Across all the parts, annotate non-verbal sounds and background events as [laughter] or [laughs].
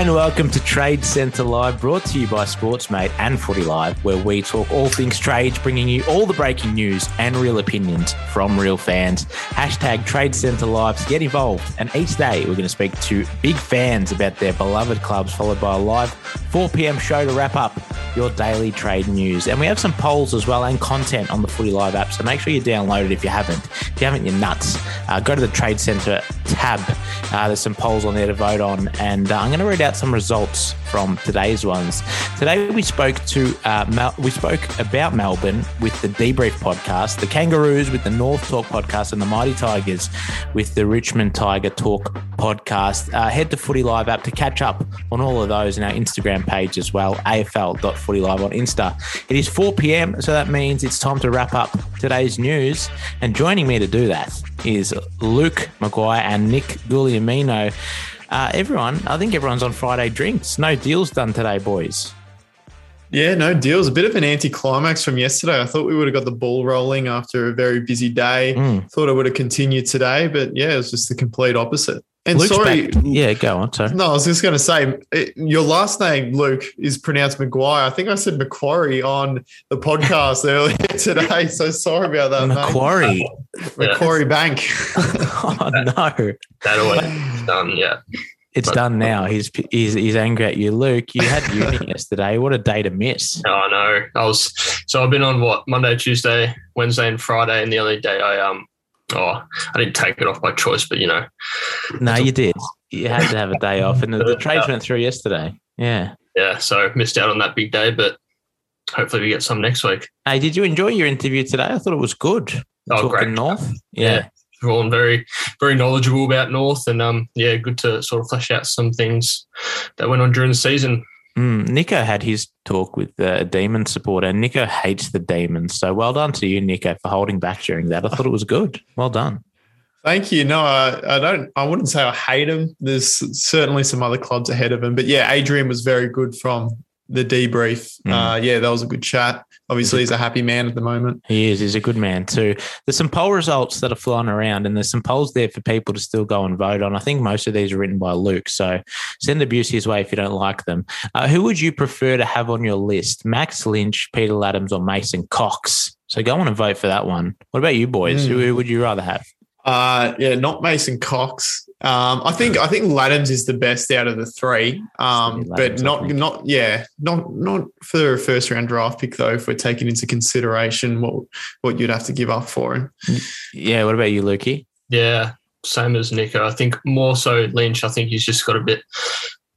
And welcome to Trade Centre Live, brought to you by Sportsmate and Footy Live, where we talk all things trades, bringing you all the breaking news and real opinions from real fans. Hashtag Trade Centre Live to get involved. And each day we're going to speak to big fans about their beloved clubs, followed by a live 4 p.m. show to wrap up your daily trade news. And we have some polls as well and content on the Footy Live app. So make sure you download it if you haven't. If you haven't, you're nuts. Uh, go to the Trade Centre tab. Uh, there's some polls on there to vote on. And uh, I'm going to read out some results from today's ones. Today we spoke to uh, Mel- we spoke about Melbourne with the Debrief podcast, the Kangaroos with the North Talk podcast, and the Mighty Tigers with the Richmond Tiger Talk podcast. Uh, head to Footy Live app to catch up on all of those and our Instagram page as well, afl.footylive on Insta. It is 4 p.m., so that means it's time to wrap up today's news. And joining me to do that is Luke Maguire and Nick Guglielmino. Uh, everyone, I think everyone's on Friday drinks. No deals done today, boys. Yeah, no deals. A bit of an anticlimax from yesterday. I thought we would have got the ball rolling after a very busy day. Mm. Thought it would have continued today, but yeah, it was just the complete opposite. And Luke's sorry, back. yeah, go on. Sorry. No, I was just going to say it, your last name, Luke, is pronounced McGuire. I think I said Macquarie on the podcast [laughs] earlier today. So sorry about that. Macquarie, Macquarie Bank. [laughs] oh no, that always done. Yeah. It's but, done now. He's, he's he's angry at you, Luke. You had [laughs] uni yesterday. What a day to miss. Oh no, I was so I've been on what Monday, Tuesday, Wednesday, and Friday, and the only day I um oh I didn't take it off by choice, but you know. No, you did. You had to have a day off, and the, the trades went through yesterday. Yeah. Yeah. So missed out on that big day, but hopefully we get some next week. Hey, did you enjoy your interview today? I thought it was good. Oh, Talking great. North. yeah. yeah everyone very very knowledgeable about North, and um, yeah, good to sort of flesh out some things that went on during the season. Mm, Nico had his talk with a Demon supporter, Nico hates the Demons. So well done to you, Nico, for holding back during that. I thought it was good. Well done. Thank you. No, I, I, don't. I wouldn't say I hate him. There's certainly some other clubs ahead of him, but yeah, Adrian was very good from the debrief. Mm. Uh, yeah, that was a good chat. Obviously, he's a happy man at the moment. He is. He's a good man too. There's some poll results that are flying around, and there's some polls there for people to still go and vote on. I think most of these are written by Luke, so send abuse his way if you don't like them. Uh, who would you prefer to have on your list? Max Lynch, Peter Ladhams, or Mason Cox? So go on and vote for that one. What about you boys? Mm. Who, who would you rather have? Uh, yeah, not Mason Cox. Um, I think I think Ladhams is the best out of the three, um, but not not yeah, not not for a first round draft pick though. If we're taking into consideration what what you'd have to give up for him. Yeah. What about you, Lukey? Yeah, same as Nico. I think more so Lynch. I think he's just got a bit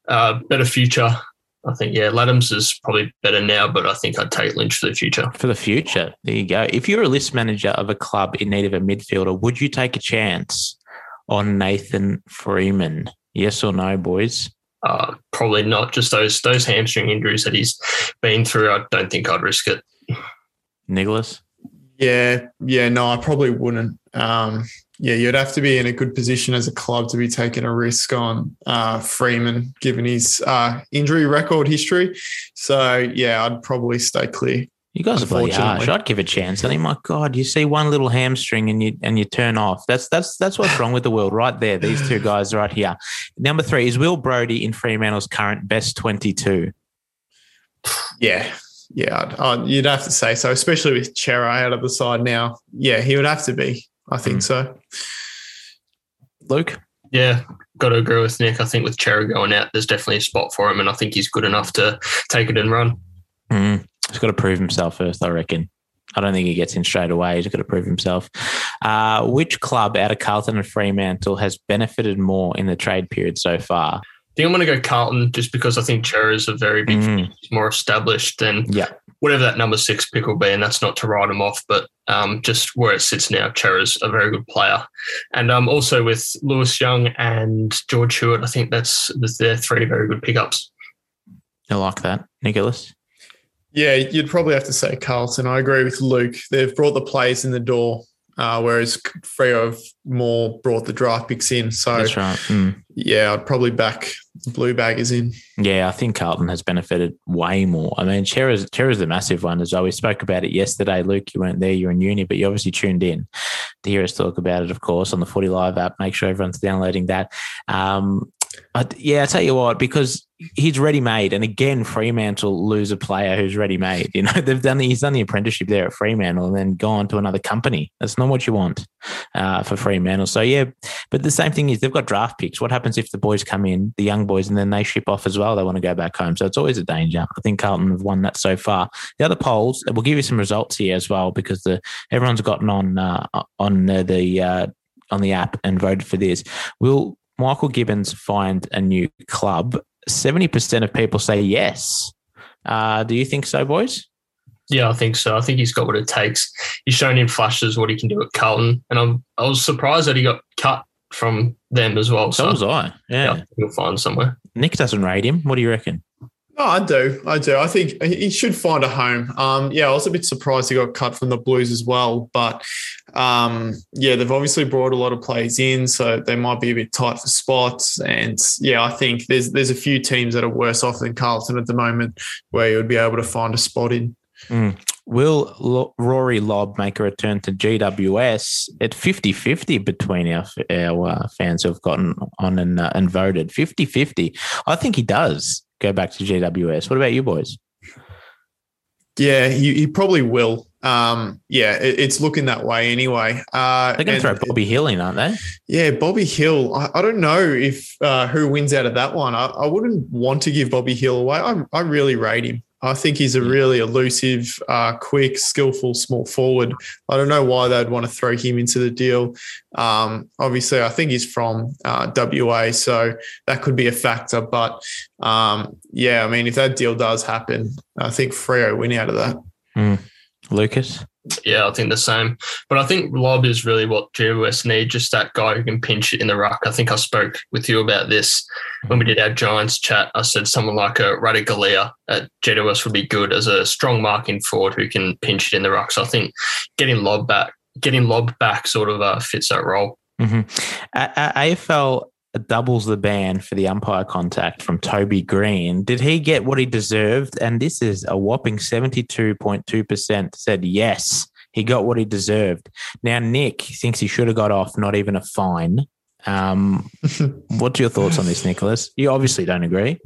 uh, better future. I think yeah, Ladhams is probably better now, but I think I'd take Lynch for the future. For the future, there you go. If you're a list manager of a club in need of a midfielder, would you take a chance on Nathan Freeman? Yes or no, boys? Uh, probably not. Just those those hamstring injuries that he's been through. I don't think I'd risk it. Nicholas. Yeah, yeah, no, I probably wouldn't. Um, yeah, you'd have to be in a good position as a club to be taking a risk on uh, Freeman, given his uh, injury record history. So yeah, I'd probably stay clear. You guys are bloody harsh. I'd give a chance. I think, my God, you see one little hamstring and you and you turn off. That's that's that's what's wrong with the world right there. These two guys right here. Number three is Will Brodie in Fremantle's current best twenty-two. Yeah, yeah, I'd, you'd have to say so, especially with Cerra out of the side now. Yeah, he would have to be. I think mm. so. Luke. Yeah, got to agree with Nick. I think with Cerra going out, there's definitely a spot for him, and I think he's good enough to take it and run. Mm. He's got to prove himself first, I reckon. I don't think he gets in straight away. He's got to prove himself. Uh, which club out of Carlton and Fremantle has benefited more in the trade period so far? I think I'm going to go Carlton just because I think Cerra's a very big, mm. more established than yeah. whatever that number six pick will be. And that's not to write him off, but um, just where it sits now, Cerra's a very good player. And um, also with Lewis Young and George Hewitt, I think that's their three very good pickups. I like that. Nicholas? Yeah, you'd probably have to say Carlton. I agree with Luke. They've brought the players in the door, uh, whereas Freo have more brought the draft picks in. So that's right. Mm. Yeah, I'd probably back Blue Baggers in. Yeah, I think Carlton has benefited way more. I mean, Cerra's, Cerra's the massive one as well. We spoke about it yesterday. Luke, you weren't there, you're in uni, but you obviously tuned in to hear us talk about it, of course, on the Footy Live app. Make sure everyone's downloading that. Um, I, yeah, I tell you what, because he's ready made, and again, Fremantle lose a player who's ready made. You know, [laughs] they've done he's done the apprenticeship there at Fremantle, and then gone to another company. That's not what you want uh, for Fremantle. So yeah, but the same thing is they've got draft picks. What happens if the boys come in, the young boys, and then they ship off as well? They want to go back home, so it's always a danger. I think Carlton have won that so far. The other polls, we'll give you some results here as well because the everyone's gotten on uh, on the, the uh, on the app and voted for this. Will Michael Gibbons find a new club? 70% of people say yes. Uh, do you think so, boys? Yeah, I think so. I think he's got what it takes. He's shown in flashes what he can do at Carlton, and I'm I was surprised that he got cut from them as well. So, so was I. Yeah, yeah he'll find somewhere. Nick doesn't rate him. What do you reckon? No, I do. I do. I think he should find a home. Um, yeah, I was a bit surprised he got cut from the Blues as well. But um, yeah, they've obviously brought a lot of players in, so they might be a bit tight for spots. And yeah, I think there's there's a few teams that are worse off than Carlton at the moment where you would be able to find a spot in. Mm. Will L- Rory Lobb make a return to GWS at 50 50 between our, our uh, fans who have gotten on and, uh, and voted? 50 50. I think he does go back to GWS. What about you boys? Yeah, he, he probably will. Um, yeah, it, it's looking that way anyway. Uh, They're going to throw Bobby Hill in, aren't they? Yeah, Bobby Hill. I, I don't know if uh, who wins out of that one. I, I, wouldn't want to give Bobby Hill away. I, I really rate him. I think he's a really elusive, uh, quick, skillful small forward. I don't know why they'd want to throw him into the deal. Um, obviously, I think he's from uh, WA, so that could be a factor. But um, yeah, I mean, if that deal does happen, I think Freo win out of that. Mm. Lucas? Yeah, I think the same. But I think Lobb is really what GWS need, just that guy who can pinch it in the ruck. I think I spoke with you about this when we did our Giants chat. I said someone like a Ratugolea at GWS would be good as a strong marking forward who can pinch it in the ruck. So I think getting Lobb back, getting Lobb back sort of uh, fits that role. Mm-hmm. AFL doubles the ban for the umpire contact from Toby Greene. Did he get what he deserved? And this is a whopping 72.2% said yes, he got what he deserved. Now, Nick thinks he should have got off, not even a fine. Um, [laughs] what's your thoughts on this, Nicholas? You obviously don't agree.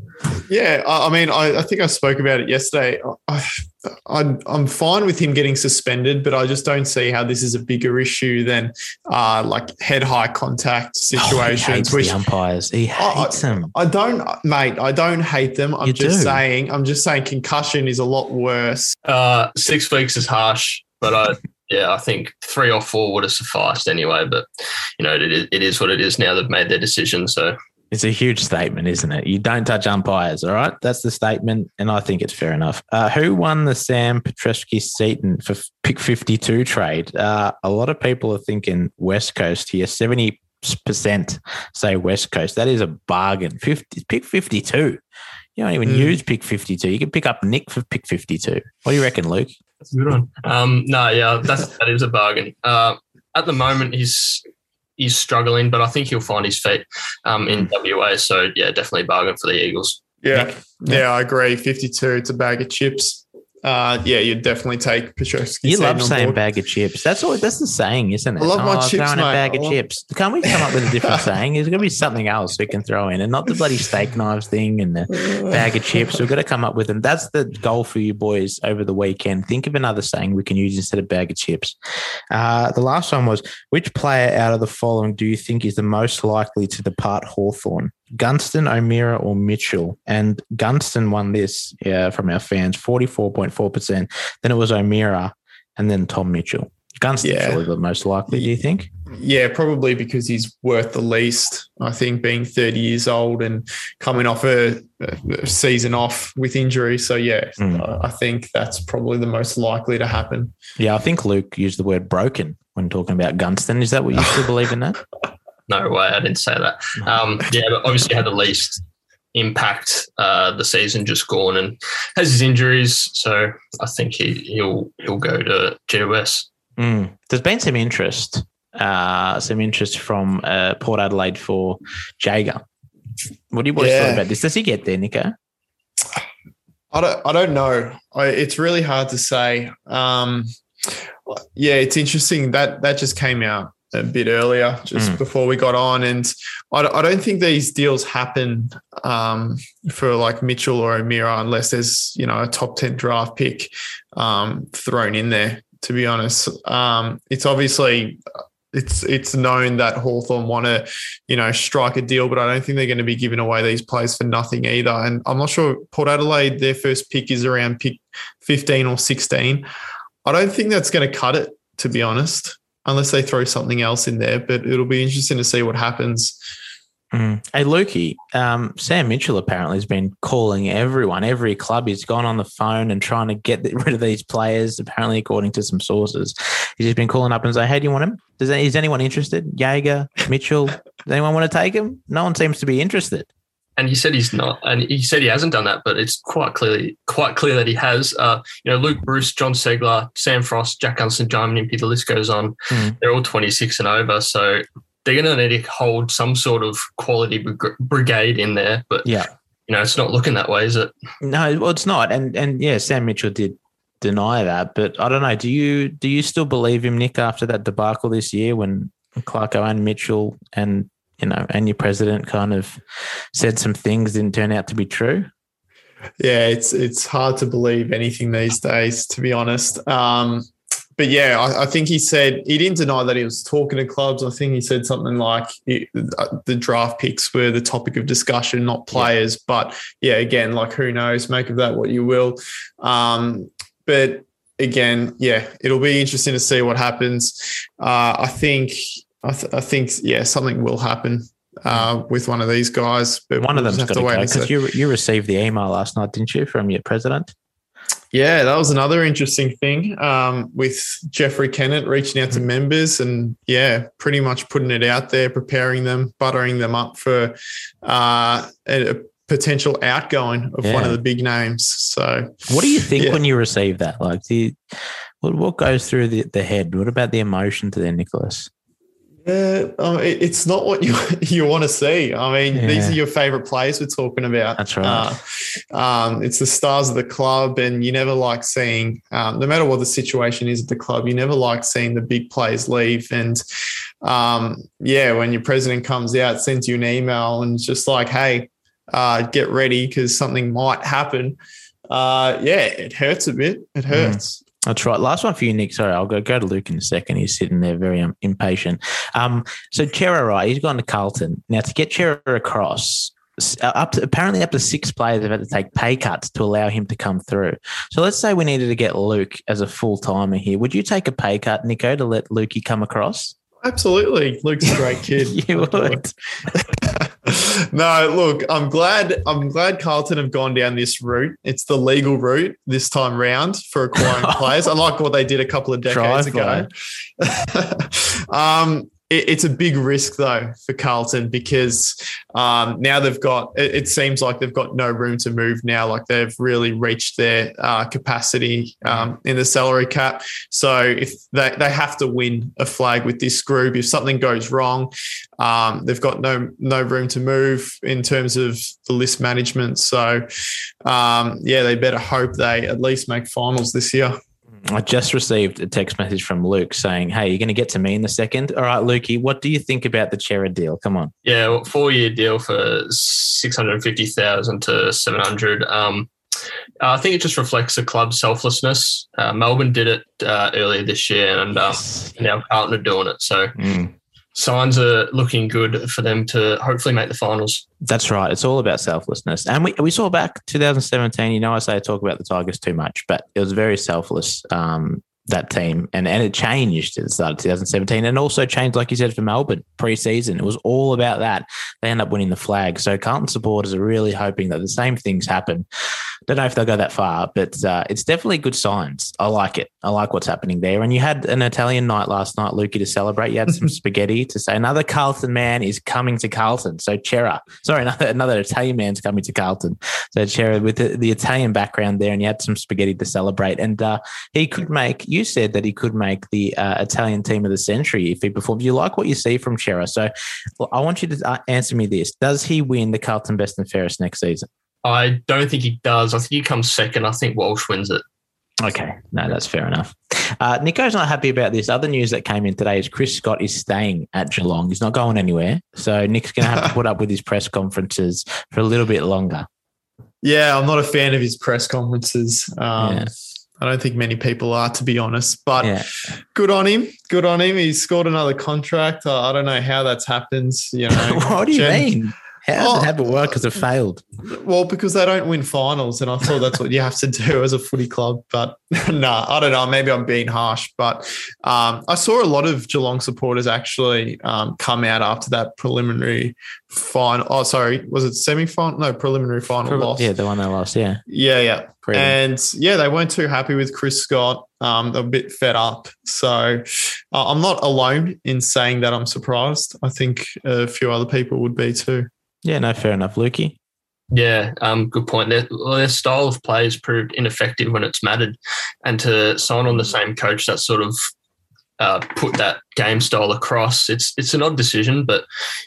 Yeah, I mean, I, I think I spoke about it yesterday. I, I, I'm fine with him getting suspended, but I just don't see how this is a bigger issue than uh, like head high contact situations. Oh, he hates which, the umpires. He hates I, them. I don't, mate. I don't hate them. I'm you just do. saying. I'm just saying concussion is a lot worse. Uh, six weeks is harsh, but I yeah, I think three or four would have sufficed anyway. But you know, it is, it is what it is now. They've made their decision, so it's a huge statement, isn't it? You don't touch umpires, all right? That's the statement, and I think it's fair enough. Uh, who won the Sam Petrevski-Seton for pick 52 trade? Uh, a lot of people are thinking West Coast here. 70% say West Coast. That is a bargain. 50, pick 52. You don't even mm. use pick 52. You can pick up Nick for pick 52. What do you reckon, Luke? That's a good one. Um, no, yeah, that's, that is a bargain. Uh, at the moment, he's he's struggling, but I think he'll find his feet um, in WA. So yeah, definitely bargain for the Eagles. Yeah, yeah, I agree. Fifty-two, it's a bag of chips uh, yeah, you'd definitely take Petrevski. You love saying bag of chips. That's all. That's the saying, isn't it? I love my oh, chips, throwing mate. a bag of chips. Can't we come up with a different saying? There's going to be something else we can throw in, and not the bloody steak knives thing and the bag of chips. We've got to come up with them. That's the goal for you boys over the weekend. Think of another saying we can use instead of bag of chips. Uh, the last one was: Which player out of the following do you think is the most likely to depart Hawthorn? Gunston, O'Meara, or Mitchell. And Gunston won this yeah, from our fans, 44.4%. Then it was O'Meara and then Tom Mitchell. Gunston yeah. probably the most likely, do you think? Yeah, probably because he's worth the least. I think being 30 years old and coming off a, a season off with injury. So, yeah, mm. I think that's probably the most likely to happen. Yeah, I think Luke used the word broken when talking about Gunston. Is that what you still believe in that? [laughs] no way, I didn't say that. Um, yeah, but obviously had the least impact uh, the season just gone and has his injuries, so I think he, he'll he'll go to GWS. Mm. There's been some interest, uh, some interest from uh, Port Adelaide for Jaeger. What do you boys yeah. thought about this? Does he get there, Nico? I don't, I don't know. I, it's really hard to say. Um, yeah, it's interesting that that just came out a bit earlier, just mm. before we got on, and I, I don't think these deals happen um, for like Mitchell or O'Meara unless there's you know a top ten draft pick um, thrown in there. To be honest, um, it's obviously it's it's known that Hawthorn want to, you know, strike a deal, but I don't think they're going to be giving away these players for nothing either. And I'm not sure Port Adelaide, their first pick is around pick 15 or 16. I don't think that's going to cut it, to be honest, unless they throw something else in there. But it'll be interesting to see what happens. Mm. Hey, Lukey, um, Sam Mitchell apparently has been calling everyone, every club. He's gone on the phone and trying to get rid of these players, apparently, according to some sources. He's just been calling up and saying, Hey, do you want him? Does is anyone interested? Jaeger, Mitchell, does [laughs] anyone want to take him? No one seems to be interested. And he said he's not, and he said he hasn't done that, but it's quite clearly quite clear that he has. Uh, you know, Luke Breust, John Ceglar, Sam Frost, Jack Gunston, John Impey, the list goes on. Mm. They're all 26 and over. So they're going to need to hold some sort of quality brigade in there. But yeah, you know, it's not looking that way, is it? No, well, it's not. And and yeah, Sam Mitchell did deny that, but I don't know. Do you do you still believe him, Nick, after that debacle this year when Clarko and Mitchell and you know and your president kind of said some things didn't turn out to be true? Yeah, it's it's hard to believe anything these days, to be honest. Um, but yeah, I, I, think he said he didn't deny that he was talking to clubs. I think he said something like it, uh, the draft picks were the topic of discussion, not players. Yeah. But yeah, again, like who knows? Make of that what you will. Um, but again, yeah, it'll be interesting to see what happens. Uh, I think, I, th- I, think, yeah, something will happen. Uh, with one of these guys, but one of them's got to go because you you received the email last night, didn't you, from your president? Yeah, that was another interesting thing um, with Jeffrey Kennett reaching out to mm-hmm. members and, yeah, pretty much putting it out there, preparing them, buttering them up for uh, a, potential outgoing of yeah. one of the big names. So, what do you think yeah. when you receive that? Like, what, what goes through the, the head? What about the emotion to there, Nicholas? Yeah, um, it, it's not what you [laughs] you want to see. I mean, yeah. these are your favorite players we're talking about. That's right. Uh, um, it's the stars of the club, and you never like seeing, um, no matter what the situation is at the club, you never like seeing the big players leave. And um, yeah, when your president comes out, sends you an email, and it's just like, hey, uh, get ready because something might happen. Uh, yeah, it hurts a bit. It mm. hurts. That's right. Last one for you, Nick. Sorry, I'll go go to Luke in a second. He's sitting there very um, impatient. Um, so Cerra, right? He's gone to Carlton now to get Cerra across. Uh, up to, apparently up to six players have had to take pay cuts to allow him to come through. So let's say we needed to get Luke as a full timer here. Would you take a pay cut, Nico, to let Lukey come across? Absolutely. Luke's a great kid. [laughs] you would. [laughs] [laughs] no, look, I'm glad I'm glad Carlton have gone down this route. It's the legal route this time round for acquiring [laughs] players. I like what they did a couple of decades ago. [laughs] um, it's a big risk though for Carlton because um, now they've got. It, it, seems like they've got no room to move now. Like they've really reached their uh, capacity um, in the salary cap. So if they they have to win a flag with this group, if something goes wrong, um, they've got no no room to move in terms of the list management. So um, yeah, they better hope they at least make finals this year. I just received a text message from Luke saying, "Hey, you're going to get to me in a second. All right, Lukey, what do you think about the Cerra deal? Come on." Yeah, well, four year deal for six hundred fifty thousand to seven hundred. Um, I think it just reflects the club's selflessness. Uh, Melbourne did it uh, earlier this year, and uh, now Carlton are doing it. So mm signs are looking good for them to hopefully make the finals. That's right. It's all about selflessness. And we, we saw back 2017, you know, I say I talk about the Tigers too much, but it was very selfless. Um, that team, and and it changed at the start of 2017, and also changed, like you said, for Melbourne pre-season. It was all about that. They end up winning the flag. So Carlton supporters are really hoping that the same things happen. Don't know if they'll go that far, but uh, it's definitely good signs. I like it. I like what's happening there. And you had an Italian night last night, Lukey, to celebrate. You had some [laughs] spaghetti to say another Carlton man is coming to Carlton. So Cerra, sorry, [laughs] another another Italian man's coming to Carlton. So Cerra with the, the Italian background there, and you had some spaghetti to celebrate. And uh, he could make you said that he could make the uh, Italian team of the century if he performs. You like what you see from Cerra. So well, I want you to uh, answer me this. Does he win the Carlton Best and Fairest next season? I don't think he does. I think he comes second. I think Walsh wins it. Okay, no, that's fair enough. Uh, Nico's not happy about this. Other news that came in today is Chris Scott is staying at Geelong. He's not going anywhere. So Nick's going to have to put up with his press conferences for a little bit longer. Yeah, I'm not a fan of his press conferences. Um, yeah. I don't think many people are, to be honest. But yeah. good on him. Good on him. He's scored another contract. I don't know how that's happened. You [laughs] know, what do you Jen- mean? How does oh, it it work because it failed? Well, because they don't win finals, and I thought that's what you have to [laughs] do as a footy club. But no, [laughs] nah, I don't know. Maybe I'm being harsh, but um, I saw a lot of Geelong supporters actually um, come out after that preliminary final. Oh, sorry, was it semi final? No, preliminary final Pre- loss. Yeah, the one they lost. Yeah, yeah, yeah. Pretty. And yeah, they weren't too happy with Chris Scott. Um, they're a bit fed up. So uh, I'm not alone in saying that I'm surprised. I think a few other people would be too. Yeah, no, fair enough, Lukey. Yeah, um, good point. Their, their style of play has proved ineffective when it's mattered, and to sign on the same coach that sort of uh, put that game style across, it's it's an odd decision, but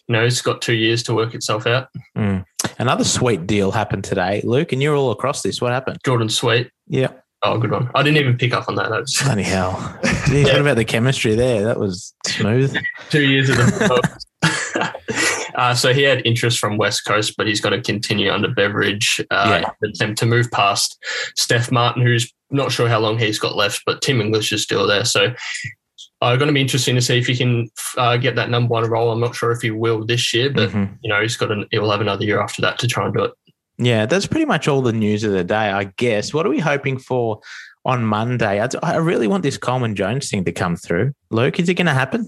you know it's got two years to work itself out. Mm. Another sweet deal happened today, Luke, and you're all across this. What happened? Jordan Sweet. Yeah. Oh, good one. I didn't even pick up on that. that was... [laughs] Bloody hell. yeah. What about the chemistry there? That was smooth. [laughs] Two years of the [laughs] Uh, so he had interest from West Coast, but he's got to continue under Beveridge. Uh, yeah. Attempt to move past Steph Martin, who's not sure how long he's got left, but Tim English is still there. So uh, going to be interesting to see if he can uh, get that number one role. I'm not sure if he will this year, but mm-hmm. you know he's got an, he'll have another year after that to try and do it. Yeah, that's pretty much all the news of the day, I guess. What are we hoping for on Monday? I, I really want this Coleman Jones thing to come through. Luke, is it going to happen?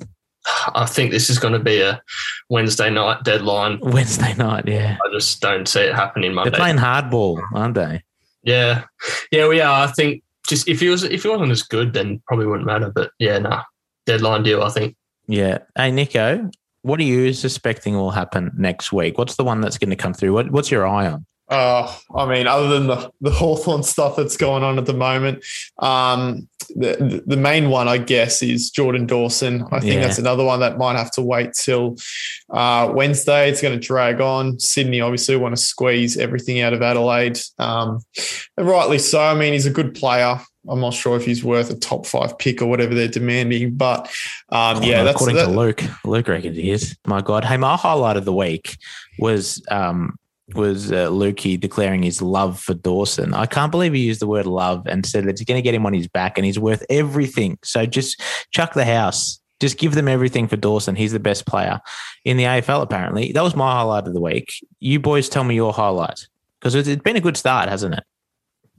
I think this is going to be a Wednesday night deadline. Wednesday night, yeah. I just don't see it happening Monday. They're playing hardball, aren't they? Yeah, yeah, we are. I think just if he was if he wasn't as good, then probably wouldn't matter. But yeah, no nah, deadline deal. I think. Yeah. Hey, Nico, what are you suspecting will happen next week? What's the one that's going to come through? What, what's your eye on? Uh, I mean, other than the, the Hawthorn stuff that's going on at the moment, um, the, the main one, I guess, is Jordan Dawson. I think yeah. that's another one that might have to wait till uh, Wednesday. It's going to drag on. Sydney obviously want to squeeze everything out of Adelaide. Um, and rightly so. I mean, he's a good player. I'm not sure if he's worth a top five pick or whatever they're demanding, but um, oh, yeah, that's according that. to Luke. Luke reckons he is. My God, hey, my highlight of the week was um, was uh, Lukey declaring his love for Dawson. I can't believe he used the word love and said that he's going to get him on his back and he's worth everything. So just chuck the house. Just give them everything for Dawson. He's the best player in the AFL, apparently. That was my highlight of the week. You boys tell me your highlight because it's been a good start, hasn't it?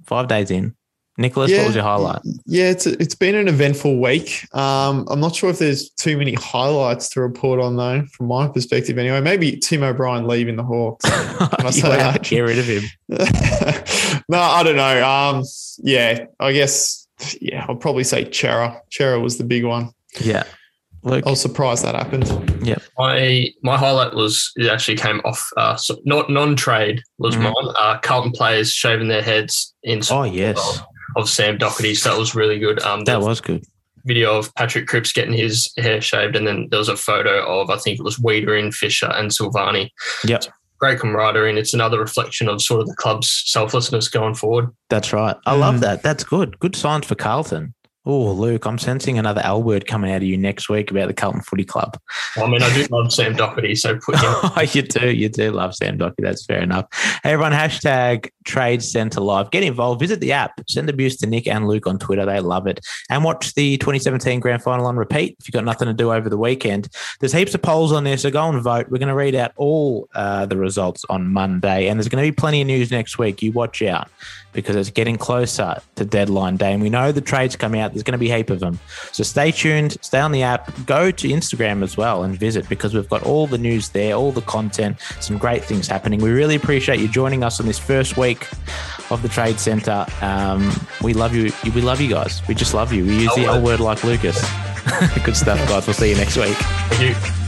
Five days in. Nicholas, yeah, what was your highlight? Yeah, it's it's been an eventful week. Um, I'm not sure if there's too many highlights to report on though, from my perspective anyway. Maybe Tim O'Brien leaving the Hawks. [laughs] Can I say that? Get rid of him. [laughs] no, I don't know. Um, yeah, I guess yeah, I'll probably say Chera. Chera was the big one. Yeah. Luke. I was surprised that happened. Yeah, my my highlight was it actually came off uh, so not non trade was mm. mine. Uh, Carlton players shaving their heads in. Oh yes, of Sam Docherty. So that was really good. Um, that was good. Video of Patrick Cripps getting his hair shaved, and then there was a photo of I think it was Weitering, Fisher, and Silvagni. Yep. Great camaraderie, and it's another reflection of sort of the club's selflessness going forward. That's right. I mm. love that. That's good. Good signs for Carlton. Oh, Luke, I'm sensing another L word coming out of you next week about the Carlton Footy Club. Well, I mean, I do love Sam Doherty, so put him. [laughs] you do, you do love Sam Doherty. That's fair enough. Hey, everyone, hashtag Trade Centre Live. Get involved. Visit the app. Send abuse to Nick and Luke on Twitter. They love it. And watch the 2017 Grand Final on repeat if you've got nothing to do over the weekend. There's heaps of polls on there, so go and vote. We're going to read out all uh, the results on Monday, and there's going to be plenty of news next week. You watch out because it's getting closer to deadline day. And we know the trades come out, there's going to be a heap of them. So stay tuned, stay on the app, go to Instagram as well and visit because we've got all the news there, all the content, some great things happening. We really appreciate you joining us on this first week of the Trade Centre. Um, we love you. We love you guys. We just love you. We use the L word like Lucas. [laughs] Good stuff, guys. We'll see you next week. Thank you.